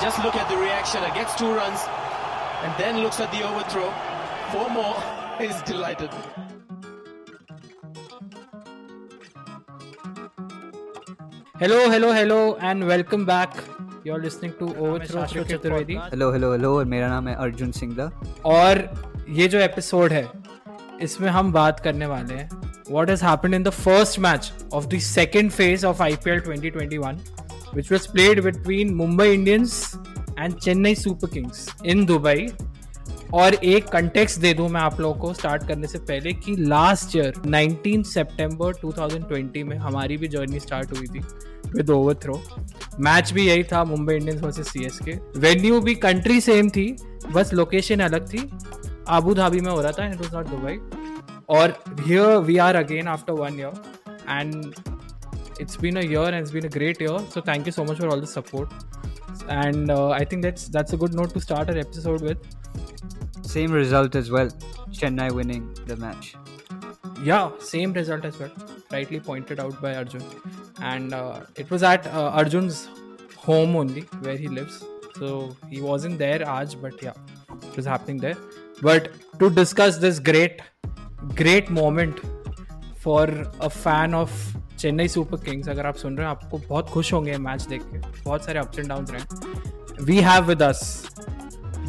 Just look at the reaction. It gets two runs and then looks at the overthrow. Four more. He's delighted. Hello, hello, hello, and welcome back. You're listening to Overthrow Cricket Chaturvedi. Hello hello hello और मेरा नाम है अर्जुन सिंगला और ये जो episode है इसमें हम बात करने वाले हैं what has happened in the first match of the second phase of IPL 2021 which was played between Mumbai Indians and Chennai Super Kings in Dubai. और एक कंटेक्स्ट दे दूँ मैं आप लोगों को स्टार्ट करने से पहले कि लास्ट ईयर 19 सितंबर 2020 में हमारी भी जर्नी स्टार्ट हुई थी विद ओवर थ्रो मैच भी यही था Mumbai Indians versus CSK venue भी कंट्री सेम थी, बस लोकेशन अलग थी. आबू धाबी में हो रहा था इट वाज नॉट दुबई और here we are again after one year and it's been a year and it's been a great year. So thank you so much for all the support. And uh, i think that's that's a good note to start our episode with. Same result as well. Chennai winning the match. yeah same result as well. Rightly pointed out by arjun. And uh, it was at uh, arjun's home only where he lives. So he wasn't there aj but yeah it was happening there. But to discuss this great great moment for a fan of Chennai Super Kings, अगर आप सुन रहे हैं, आपको बहुत खुश होंगे match देख के। बहुत सारे अप्स एंड डाउन रहे we have with us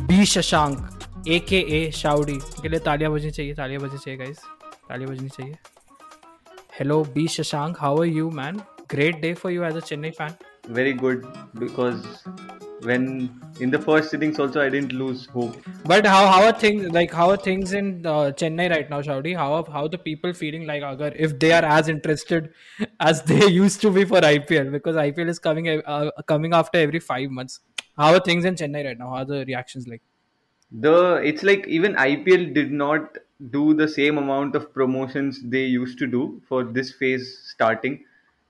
B Shashank A K A Shaudy के लिए तालियाँ बजनी चाहिए, तालियाँ बजनी चाहिए गाइस तालियाँ बजनी चाहिए। Hello B Shashank how are you man great day for you as a Chennai fan very good because when in the first innings also I didn't lose hope. But how how are things like how are things in uh, Chennai right now, Shaudi? How are how the people feeling like agar if they are as interested as they used to be for IPL because IPL is coming uh, coming after every five months. How are things in Chennai right now? How are the reactions like? The it's like even IPL did not do the same amount of promotions they used to do for this phase starting.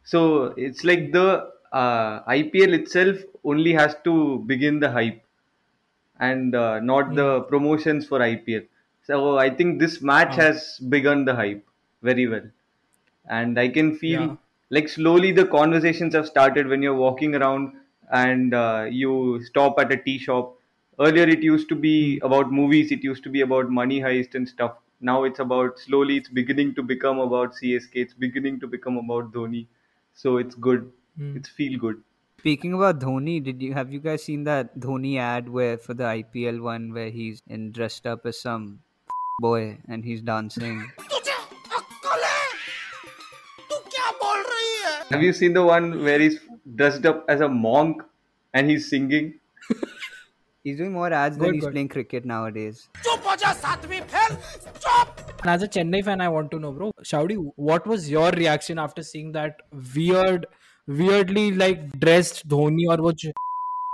So it's like the uh, IPL itself only has to begin the hype and uh, not the promotions for IPL. So I think this match Ah. has begun the hype very well, and I can feel Yeah. like slowly the conversations have started when you're walking around and uh, you stop at a tea shop. Earlier, it used to be about movies. It used to be about money heist and stuff. Now it's about slowly. It's beginning to become about CSK. It's beginning to become about Dhoni. So it's good. Hmm. It's feel good. Speaking about Dhoni, did you have you guys seen that Dhoni ad where for the IPL one where he's in dressed up as some boy and he's dancing? Have you seen the one where he's dressed up as a monk and he's singing? He's doing more ads Good, than he's good. playing cricket nowadays. And as a Chennai fan, I want to know, bro, Shaudi, what was your reaction after seeing that weird, weirdly like dressed Dhoni or what?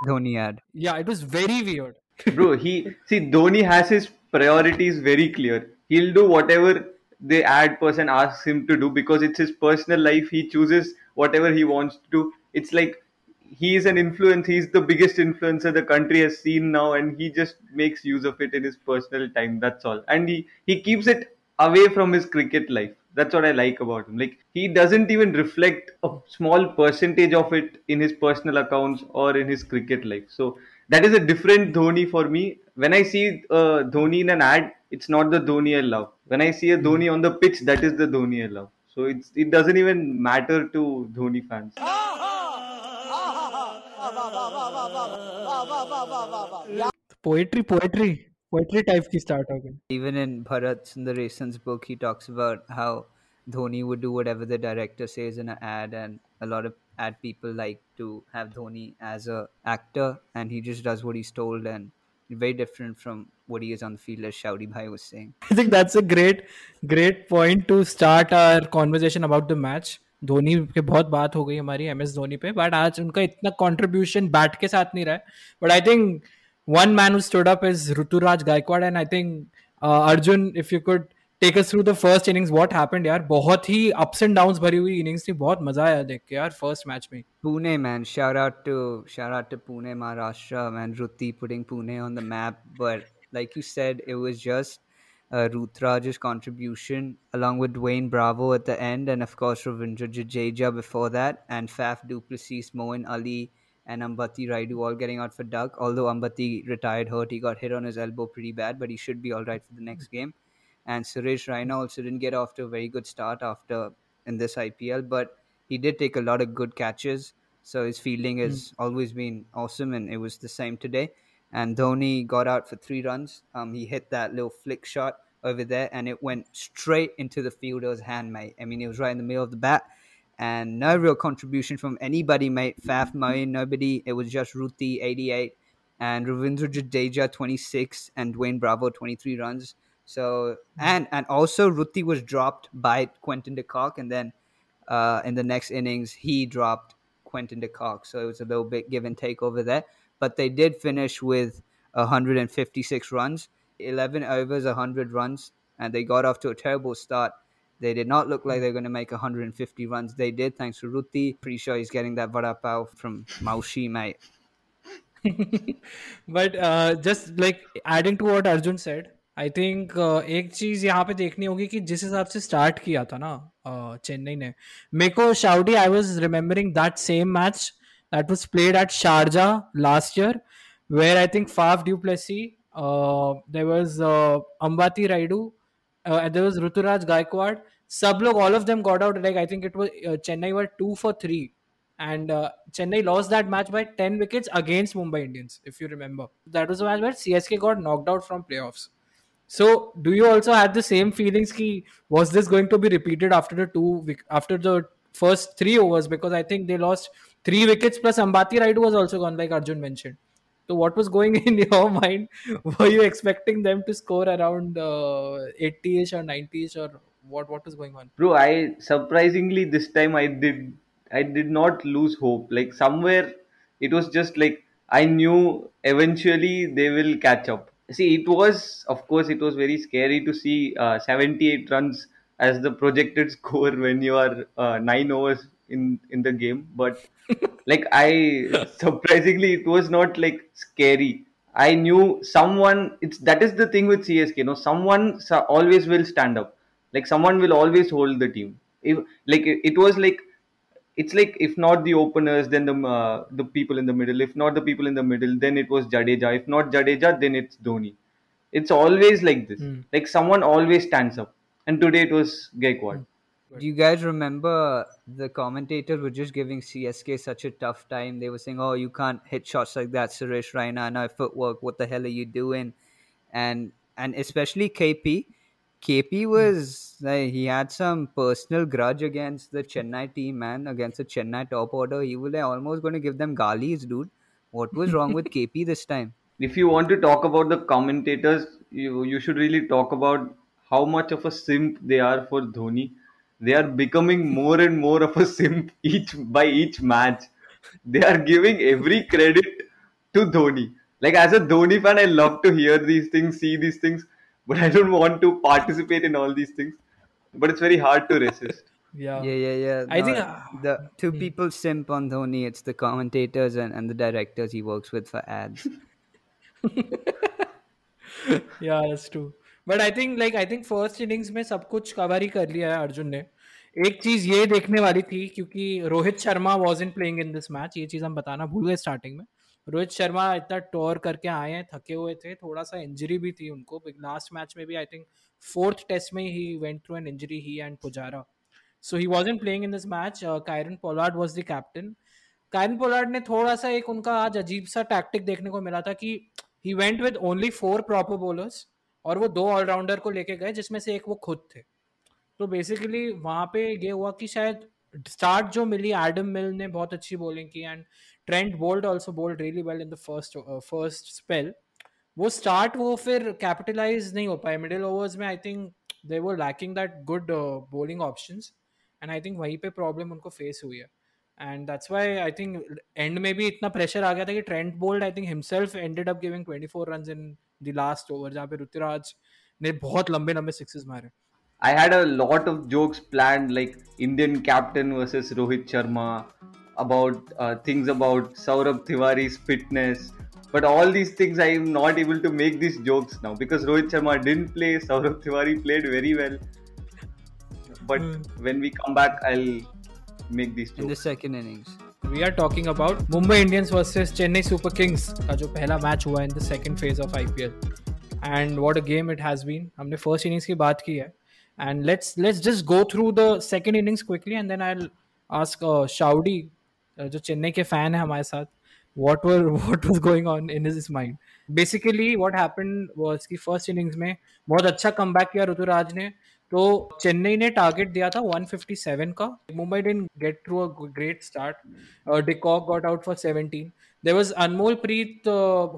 Dhoni ad. Yeah, it was very weird. Bro, he see Dhoni has his priorities very clear. He'll do whatever the ad person asks him to do because it's his personal life. He chooses whatever he wants to do. It's like he is an influence. He's the biggest influencer the country has seen now, and he just makes use of it in his personal time. That's all. And he he keeps it away from his cricket life. That's what I like about him. Like he doesn't even reflect a small percentage of it in his personal accounts or in his cricket life. So that is a different Dhoni for me. When I see uh, Dhoni in an ad, it's not the Dhoni I love. When I see a Dhoni on the pitch, that is the Dhoni I love. So it's it doesn't even matter to Dhoni fans. Poetry, poetry, poetry type की start हो गई. Even in Bharat Sundaresan's book, he talks about how Dhoni would do whatever the director says in an ad, and a lot of ad people like to have Dhoni as a actor, and he just does what he's told, and very different from what he is on the field, as Shouty Bhai was saying. I think that's a great, great point to start our conversation about the match. Dhoni के बहुत बात हो गई हमारी M S Dhoni पे but आज उनका इतना कंट्रीब्यूशन बैट के साथ नहीं रहा है but I think one man who stood up is Ruturaj Gaikwad. And I think, uh, Arjun, if you could take us through the first innings, what happened, yaar? Bohat ups and downs bhari hui innings thi. Bohat maza aya dekh yaar, first match mein. Pune, man. Shout out to, shout out to Pune, Maharashtra, man. Ruti putting Pune on the map. But like you said, it was just, Uh, contribution along with Dwayne Bravo at the end, and of course, Ravindra Jadeja before that, and Faf Duplessis, Moeen Ali, and Ambati Rayudu all getting out for Duck. Although Ambati retired hurt, he got hit on his elbow pretty bad, but he should be all right for the next game. And Suresh Raina also didn't get off to a very good start after in this IPL, but he did take a lot of good catches. So his fielding has always been awesome, and it was the same today. And Dhoni got out for three runs. Um, he hit that little flick shot over there, and it went straight into the fielder's hand, mate. I mean, it was right in the middle of the bat, and no real contribution from anybody, mate. Faf Moeen, nobody. It was just Ruti, 88, and Ravindra Jadeja, 26, and Dwayne Bravo, 23 runs. So and and also Ruti was dropped by Quinton de Kock, and then uh, in the next innings he dropped Quinton de Kock. So it was a little bit give and take over there. But they did finish with 156 runs, 11 overs, 100 runs, and they got off to a terrible start. They did not look like they were going to make 150 runs. They did, thanks to Ruti. Pretty sure he's getting that vada pav from Maushi, mate. but uh, just like adding to what Arjun said, I think uh, एक चीज यहाँ पे देखनी होगी कि जिस हिसाब से स्टार्ट किया था ना चेन्नई uh, ने मेरे को Shaudi I was remembering that same match that was played at Sharjah last year where I think Faf du Plessis there was Ambati Raidu uh, there was Ruturaj Gaikwad. Sub log, all of them got out. Like I think it was uh, Chennai were two for three, and uh, Chennai lost that match by ten wickets against Mumbai Indians. If you remember, that was a match where CSK got knocked out from playoffs. So, do you also have the same feelings? Ki was this going to be repeated after the two after the first three overs? Because I think they lost three wickets plus Ambati Rayudu was also gone, like Arjun mentioned. So, what was going in your mind? Were you expecting them to score around 80ish uh, or 90ish, or what? What was going on? Bro, I surprisingly this time I did I did not lose hope. Like somewhere it was just like I knew eventually they will catch up see it was of course it was very scary to see uh, 78 runs as the projected score when you are uh, nine overs in in the game but like i surprisingly it was not like scary i knew someone it's that is the thing with csk you know someone always will stand up like someone will always hold the team if, like it was like it's like if not the openers, then the uh, the people in the middle. If not the people in the middle, then it was Jadeja. If not Jadeja, then it's Dhoni. It's always like this. Mm. Like someone always stands up. And today it was Gaikwad. Do you guys remember the commentators were just giving CSK such a tough time? They were saying, "Oh, you can't hit shots like that, Suresh Raina. No footwork. What the hell are you doing?" And and especially KP KP was like he had some personal grudge against the Chennai team, man, against the Chennai top order. He was like almost going to give them galis, dude. What was wrong with KP this time? If you want to talk about the commentators, you you should really talk about how much of a simp they are for Dhoni. They are becoming more and more of a simp each by each match. They are giving every credit to Dhoni. Like as a Dhoni fan, I love to hear these things, see these things but I don't want to participate in all these things. But it's very hard to resist. Yeah, yeah, yeah, yeah. I think uh, the two people simp on Dhoni. It's the commentators and, and the directors he works with for ads. yeah, that's true. But I think like I think first innings में सब कुछ cover ही कर लिया है अर्जुन ने। एक चीज़ ये देखने वाली थी, क्योंकि Rohit Sharma wasn't playing in this match ये चीज़ हम बताना भूल गए स्टार्टिंग में। रोहित शर्मा इतना टोर करके आए हैं, थके हुए थे थोड़ा सा इंजरी भी थी उनको। लास्ट मैच में भी आई थिंक फोर्थ टेस्ट में he went through an injury he and Pujara so he wasn't playing in this match Kieron Pollard was the captain Kieron Pollard ने थोड़ा सा एक उनका आज अजीब सा टैक्टिक देखने को मिला था कि he went with only four proper bowlers और वो दो ऑलराउंडर को लेके गए, जिसमें से एक वो खुद थे। तो बेसिकली वहाँ पे ये हुआ कि शायद स्टार्ट जो मिली एडम मिल ने बहुत अच्छी बॉलिंग की and Trent Boult also bowled really well in the first first spell वो स्टार्ट वो फिर कैपिटलाइज नहीं हो पाए। मिडिल ओवर्स में I think they were lacking that good bowling option and I think वहीं पे प्रॉब्लम उनको फेस हुई है। And that's why I think end में भी इतना प्रेशर आ गया था कि Trent Boult I think himself ended up giving 24 run in the last over जहाँ पे ऋतुराज ने बहुत लंबे लंबे सिक्सेस मारे I had a lot of jokes planned, like Indian captain versus Rohit Sharma, about uh, things about Saurabh Tiwari's fitness. But all these things I am not able to make these jokes now because Rohit Sharma didn't play, Saurabh Tiwari played very well. But mm. when we come back, I'll make these jokes. In the second innings. We are talking about Mumbai Indians versus Chennai Super Kings का जो पहला match हुआ in the second phase of IPL and what a game it has been हमने first innings की बात की है. And let's let's just go through the second innings quickly and then I ask Shaudy जो चेन्नई के fan है हमारे साथ, what were, what was going on in his mind? Basically, what happened was कि फ़र्स्ट इनिंग्स में बहुत अच्छा come back किया ऋतुराज ने. तो चेन्नई ने टारगेट दिया था 157 का। Mumbai didn't get through a great start de Kock got out for 17 there was Anmolpreet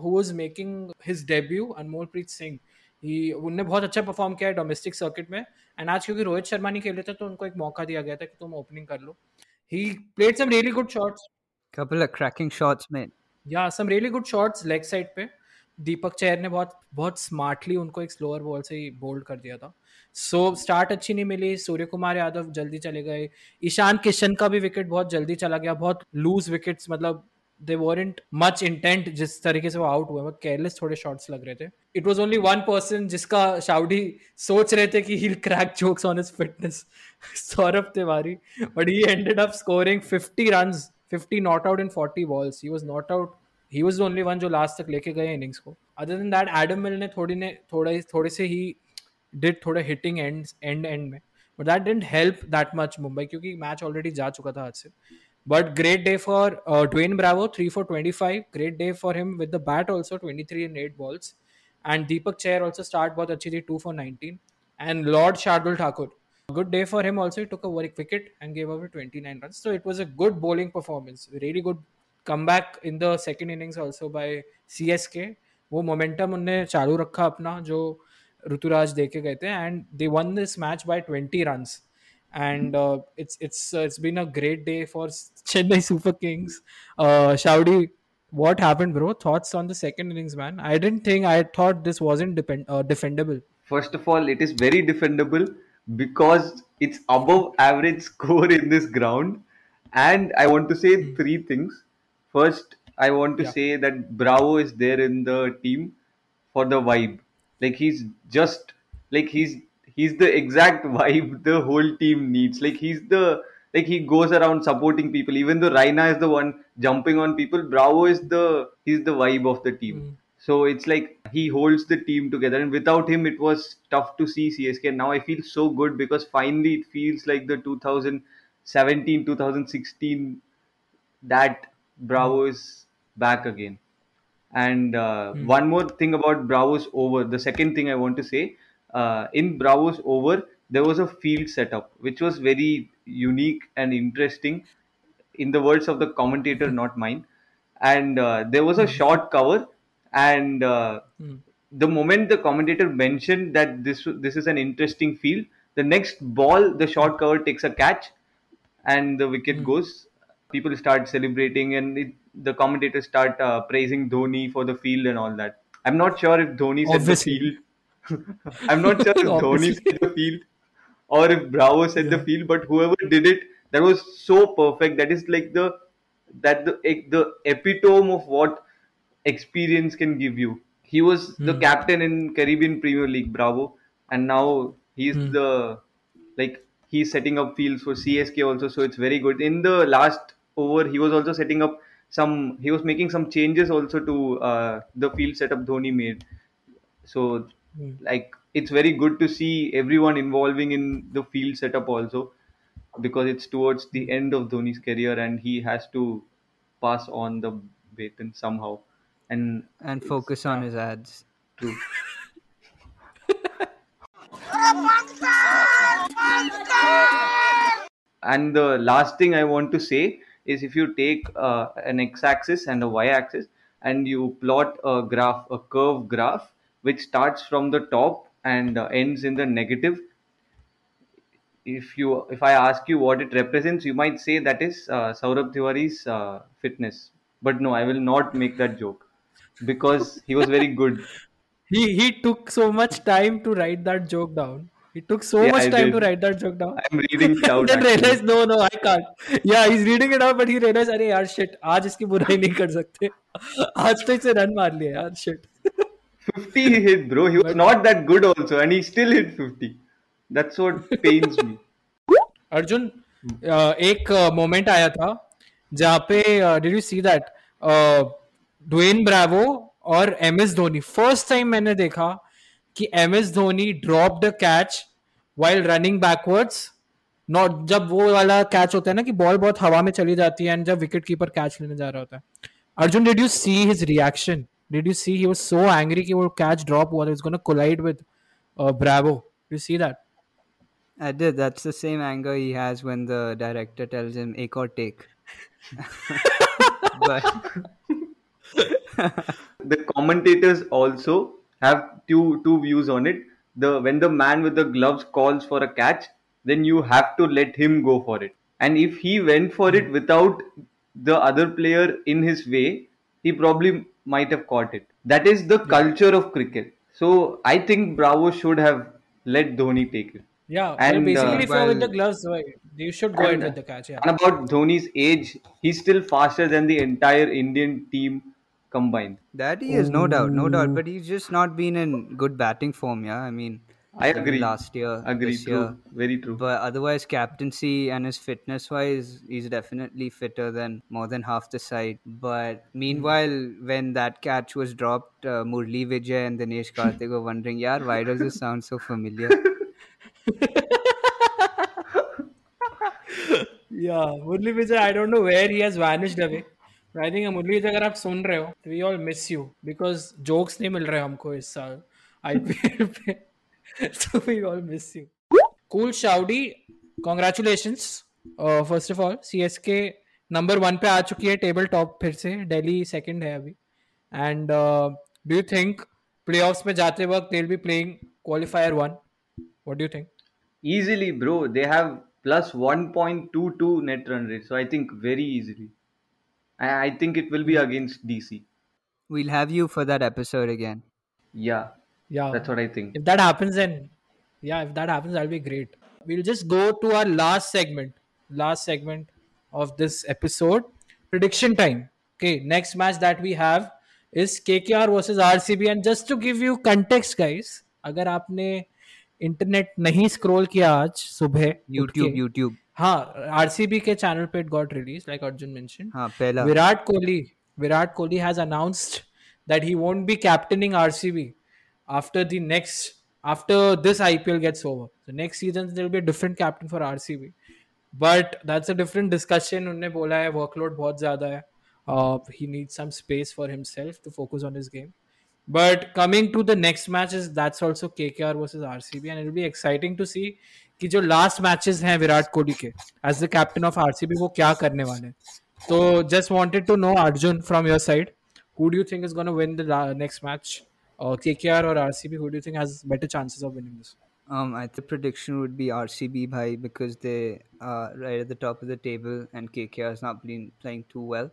who was making his debut Anmolpreet Singh he उनने बहुत अच्छा परफॉर्म किया है डोमेस्टिक सर्किट में। एंड आज क्योंकि रोहित शर्मा नहीं खेले थे तो उनको एक मौका दिया गया था कि तुम ओपनिंग कर लो। He played some really good shots couple of cracking shots mate या some really good shots leg side पे। दीपक चैर ने बहुत बहुत स्मार्टली उनको एक स्लोअर बॉल से ही बोल्ड कर दिया था। सो स्टार्ट अच्छी नहीं मिली। सूर्य कुमार यादव जल्दी चले गए। ईशान किशन का भी विकेट बहुत जल्दी चला गया। बहुत लूज विकेट्स मतलब दे वॉरेंट मच इंटेंट जिस तरीके से वो आउट हुए। केयरलेस थोड़े शॉट्स लग रहे थे। It was only one person जिसका शाउडी सोच रहे थे कि he crack jokes on his fitness Saurabh Tiwary. But he ended up scoring 50 runs 50 not out in 40 balls. He was not out. He was the only one जो last तक लेके गए innings को। Other than that Adam Milne ने थोड़ी ने, थोड़ा, थोड़े से ही डिड थोड़े हिटिंग एंड एंड एंड में but that didn't help that much Mumbai क्योंकि मैच ऑलरेडी जा चुका था आज से but great day for Dwayne Bravo three for twenty five great day for him with the bat also twenty three in eight balls and Deepak Chahar also start बहुत अच्छी थी two for nineteen and Lord Shardul Thakur good day for him also. He took a wicket and gave away 29 runs. So it was a good bowling performance. Really good comeback in the second innings also by CSK. वो momentum उनने चालू रखा अपना, जो Ruturaj deke gaye and they won this match by 20 runs. And uh, it's it's uh, it's been a great day for Chennai Super Kings. Uh, Saudi, what happened, bro? Thoughts on the second innings, man? I didn't think I thought this wasn't depend, defendable. First of all, it is very defendable because it's above average score in this ground. And I want to say three things. First, I want to say that Bravo is there in the team for the vibe like he's just like he's he's the exact vibe the whole team needs. Like he's the like he goes around supporting people. Even though Raina is the one jumping on people, Bravo is the he's the vibe of the team. Mm. So it's like he holds the team together, and without him, it was tough to see CSK. Now I feel so good because finally it feels like the 2017 2016 that Bravo hmm. is back again. And uh, mm. one more thing about Bravo's over. The second thing I want to say uh, in Bravo's over, there was a field setup which was very unique and interesting. In the words of the commentator, not mine. And uh, there was a hmm. short cover and uh, mm. the moment the commentator mentioned that this this is an interesting field, the next ball the short cover takes a catch, and the wicket mm. goes. People start celebrating, and it, the commentators start uh, praising Dhoni for the field and all that. I'm not sure if Dhoni said the field. I'm not sure if Dhoni said the field or if Bravo said yeah. the field, but whoever did it, that was so perfect. That is like the that the the epitome of what experience can give you. He was mm. the hmm. captain in Caribbean Premier League, Bravo, and now he's mm. the like he's setting up fields for CSK also. So it's very good. In the last over, he was also setting up some. He was making some changes also to uh, the field setup Dhoni made. So mm. like it's very good to see everyone involving in the field setup also because it's towards the end of Dhoni's career and he has to pass on the baton somehow and and focus on his ads. True. and the last thing I want to say is if you take uh, an x-axis and a y-axis and you plot a graph, a curve graph, which starts from the top and uh, ends in the negative. If you, if I ask you what it represents, you might say that is uh, Saurabh Tiwari's uh, fitness. But no, I will not make that joke because he was very good. he he took so much time to write that joke down. He took so yeah, much I time did. to write that joke down. I'm reading it out. then realized no no I can't. Yeah, he's reading it out, but he realized अरे यार shit आज इसकी बुराई नहीं कर सकते. आज तो इसे रन मार लिया यार shit. 50 he hit bro. He was but, not that good also, and he still hit 50. That's what pains me. Arjun एक मोमेंट आया था जहाँ पे did you see that Dwayne Bravo और M S Dhoni first time मैंने देखा कि M S Dhoni drop the catch while running backwards not जब वो वाला कैच होता है ना कि बॉल बहुत हवा में चली जाती है एंड जब विकेट कीपर कैच लेने जा रहा होता है। Arjun did you see his reaction did you see he was so angry कि वो कैच ड्रॉप हुआ था it's gonna collide with Bravo you see that I did. That's the same anger he has when the director tells him "ek or take." but the commentators also have two two views on it. The when the man with the gloves calls for a catch, then you have to let him go for it. And if he went for it without the other player in his way, he probably might have caught it. That is the culture of cricket. So I think Bravo should have let Dhoni take it. Yeah, And, well, basically, uh, if you're with the gloves, right, you should go ahead And, with the catch. Yeah. And about Dhoni's age, he's still faster than the entire Indian team combined. that he is no doubt, no doubt. But he's just not been in good batting form. Yeah, I mean, I agree. last year, Agree. this True. year. Very true. But otherwise, captaincy and his fitness wise, he's definitely fitter than more than half the side. But meanwhile, when that catch was dropped, uh, Murli Vijay and Dinesh Karthik were wondering, yeah, why does this sound so familiar? Yeah, Murli Vijay, I don't know where he has vanished away. Writing Murli अगर आप सुन रहे हो तो we all miss you because jokes नहीं मिल रहे हमको इस साल। आई पी एल पे तो we all miss you cool Shaudi congratulation first of all C S K number one पे आ चुकी है टेबल टॉप फिर से डेली सेकेंड है अभी। And do you think play off में जाते वक्त there be playing qualifier one what do think easily bro they have plus one point two two net run rate so I think very easily I, I think it will be against DC. We'll have you for that episode again. Yeah, Yeah. that's what I think. If that happens, then yeah, if that happens, that'll be great. We'll just go to our last segment, last segment of this episode prediction time. Okay, next match that we have is KKR versus RCB. And just to give you context, guys, अगर आपने internet नहीं scroll किया आज सुबह उठ YouTube, के- YouTube. हाँ RCB के चैनल पे it got release like Arjun mention पहला। Virat Kohli Virat Kohli has announced that he won't be captaining RCB after the next after this IPL gets over the next season there will be a different captain for RCB but that's a different discussion उन्होंने बोला है workload बहुत ज़्यादा है। He needs some space for himself to focus on his game But coming to the next match is that's also KKR versus RCB and it'll be exciting to see कि जो last matches हैं विराट कोहली के as the captain of RCB वो क्या करने वाले हैं तो just wanted to know Arjun from your side who do you think is going to win the la- next match uh, KKR or RCB who do you think has better chances of winning this Um, I think prediction would be RCB bhai because they are right at the top of the table and KKR has not been playing too well.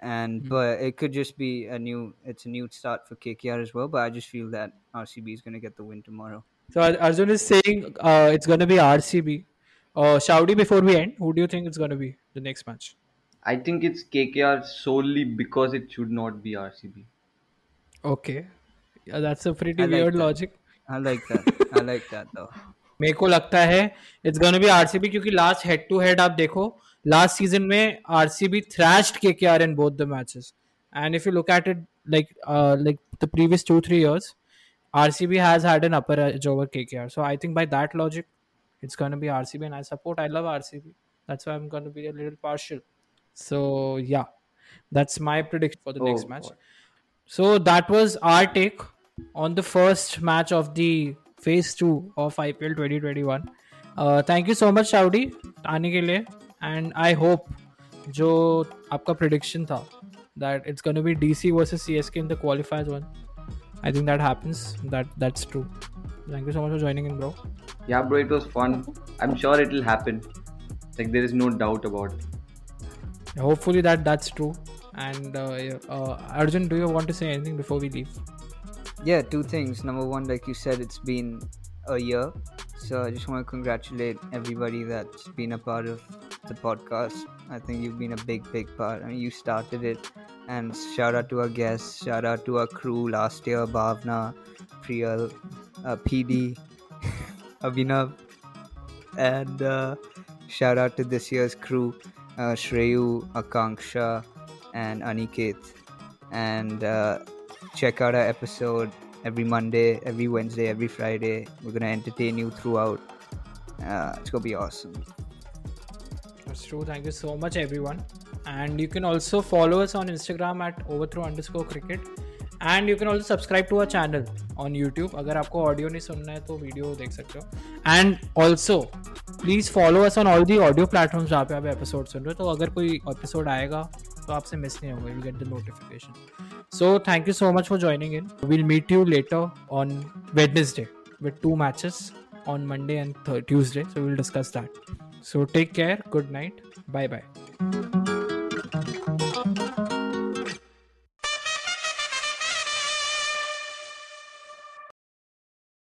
And but it could just be a new it's a new start for KKR as well. But I just feel that RCB is gonna get the win tomorrow. so Ar- Arjun is saying uh, it's going to be RCB uh, Shaudi before we end who do you think it's going to be the next match I think it's KKR solely because it should not be RCB. okay yeah, that's a pretty I like weird that. logic I like that. I like that though. मेरे को लगता है it's gonna be RCB क्योंकि last head to head आप देखो last season में RCB thrashed KKR in both the matches and if you look at it like like the previous to three years RCB has had an upper as over KKR so I think by that logic it's gonna be RCB and I support I love RCB that's why I am gonna be a little partial सो या that's my prediction for the Oh, next match God. So that was our take on the first match of the phase two of IPL 2021. Uh, thank you so much, Shaudi, आने के लिए and I hope जो आपका prediction था that it's going to be DC versus CSK in the qualifiers one. I think that happens. That that's true. Thank you so much for joining in, bro. Yeah, bro, it was fun. I'm sure it will happen. Like there is no doubt about it. Hopefully that that's true. And uh, yeah, uh, Arjun, do you want to say anything before we leave? Yeah, two things. Number one, like you said, it's been a year. So I just want to congratulate everybody that's been a part of the podcast. I think you've been a big, big part. I mean, you started it. And shout out to our guests, shout out to our crew last year Bhavna, Priyal, uh, PD, Abhinav, and uh, shout out to this year's crew. uh, Shreyu, Akanksha, and Aniket. And uh, check out our episode every Monday, every Wednesday, every Friday. We're going to entertain you throughout. Uh, it's going to be awesome. That's true. Thank you so much, everyone. And you can also follow us on Instagram at overthrow underscore cricket. And you can also subscribe to our channel on YouTube अगर आपको audio नहीं सुनना है तो video देख सकते हो and also please follow us on all the audio platform जहाँ पे आप एपिसोड सुन रहे हो तो अगर कोई एपिसोड आएगा तो आपसे मिस नहीं होगा you get the notification So thank you so much for joining in. We'll meet you later on Wednesday with two matches on Monday and th- Tuesday. So we'll discuss that. So take care. Good night. Bye bye.